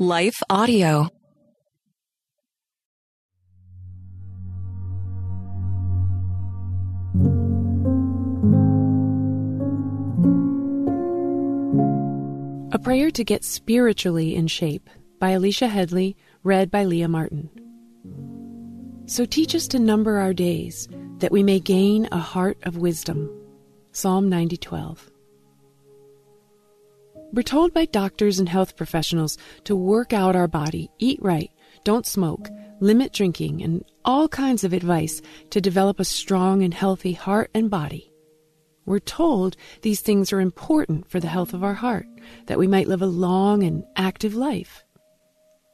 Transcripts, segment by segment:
Life Audio. A Prayer to Get Spiritually in Shape by Alicia Headley, read by Leah Martin. So teach us to number our days, that we may gain a heart of wisdom. Psalm 90:12. We're told by doctors and health professionals to work out our body, eat right, don't smoke, limit drinking, and all kinds of advice to develop a strong and healthy heart and body. We're told these things are important for the health of our heart, that we might live a long and active life.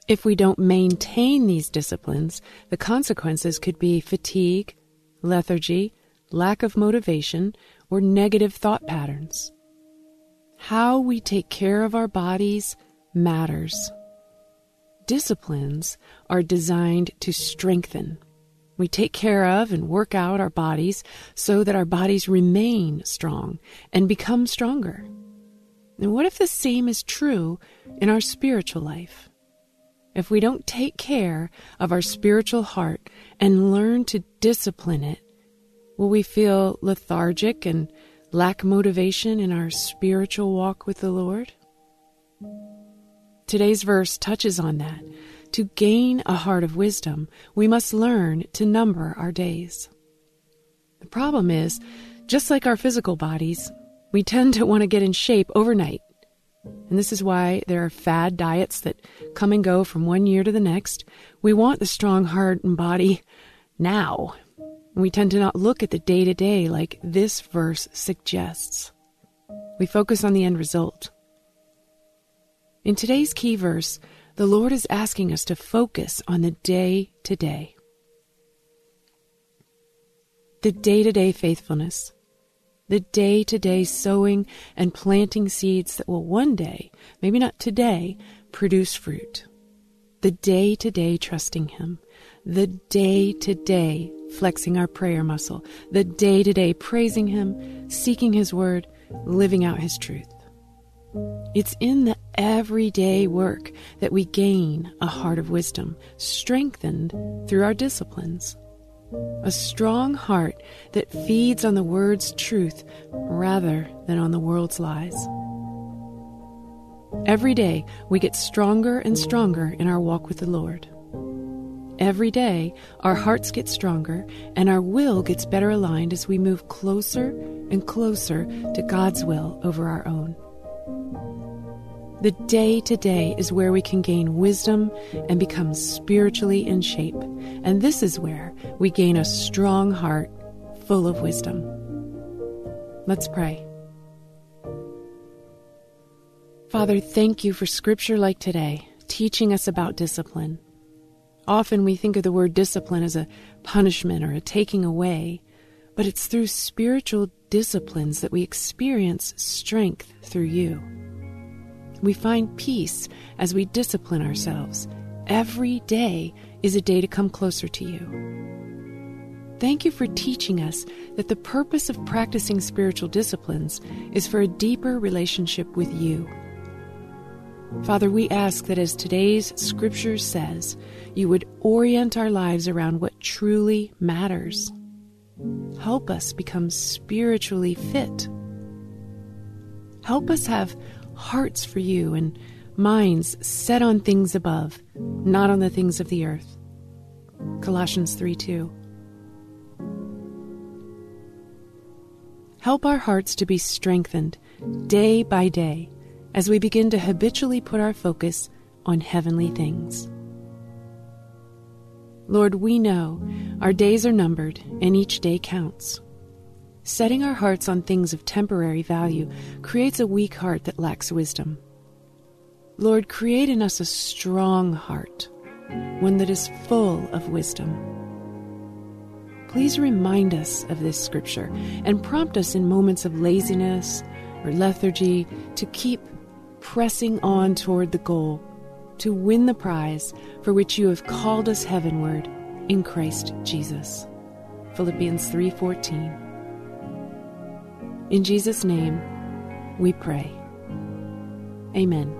If we don't maintain these disciplines, the consequences could be fatigue, lethargy, lack of motivation, or negative thought patterns. How we take care of our bodies matters. Disciplines are designed to strengthen we take care of and work out our bodies so that our bodies remain strong and become stronger. And what if the same is true in our spiritual life? If we don't take care of our spiritual heart and learn to discipline it, will we feel lethargic and lack motivation in our spiritual walk with the Lord? Today's verse touches on that to gain a heart of wisdom, we must learn to number our days. The problem is, just like our physical bodies, we tend to want to get in shape overnight. And this is why there are fad diets that come and go from one year to the next. We want the strong heart and body now. We tend to not look at the day to day like this verse suggests. We focus on the end result. In today's key verse, the Lord is asking us to focus on the day to day. The day to day faithfulness, the day to day sowing and planting seeds that will one day, maybe not today, produce fruit. The day to day trusting Him, the day to day flexing our prayer muscle, the day to day praising Him, seeking His word, living out His truth. It's in the everyday work that we gain a heart of wisdom, strengthened through our disciplines. A strong heart that feeds on the word's truth rather than on the world's lies. Every day we get stronger and stronger in our walk with the Lord. Every day our hearts get stronger and our will gets better aligned as we move closer and closer to God's will over our own. The day to day is where we can gain wisdom and become spiritually in shape. And this is where we gain a strong heart full of wisdom. Let's pray. Father, thank you for scripture like today, teaching us about discipline. Often we think of the word discipline as a punishment or a taking away, but it's through spiritual disciplines that we experience strength through you. We find peace as we discipline ourselves. Every day is a day to come closer to you. Thank you for teaching us that the purpose of practicing spiritual disciplines is for a deeper relationship with you. Father, we ask that as today's scripture says, you would orient our lives around what truly matters. Help us become spiritually fit. Help us have hearts for you and minds set on things above, not on the things of the earth. Colossians 3 2. Help our hearts to be strengthened day by day as we begin to habitually put our focus on heavenly things. Lord, we know our days are numbered and each day counts. Setting our hearts on things of temporary value creates a weak heart that lacks wisdom. Lord, create in us a strong heart, one that is full of wisdom. Please remind us of this scripture and prompt us in moments of laziness or lethargy to keep pressing on toward the goal, to win the prize for which you have called us heavenward in Christ Jesus. Philippians 3:14 in Jesus' name, we pray. Amen.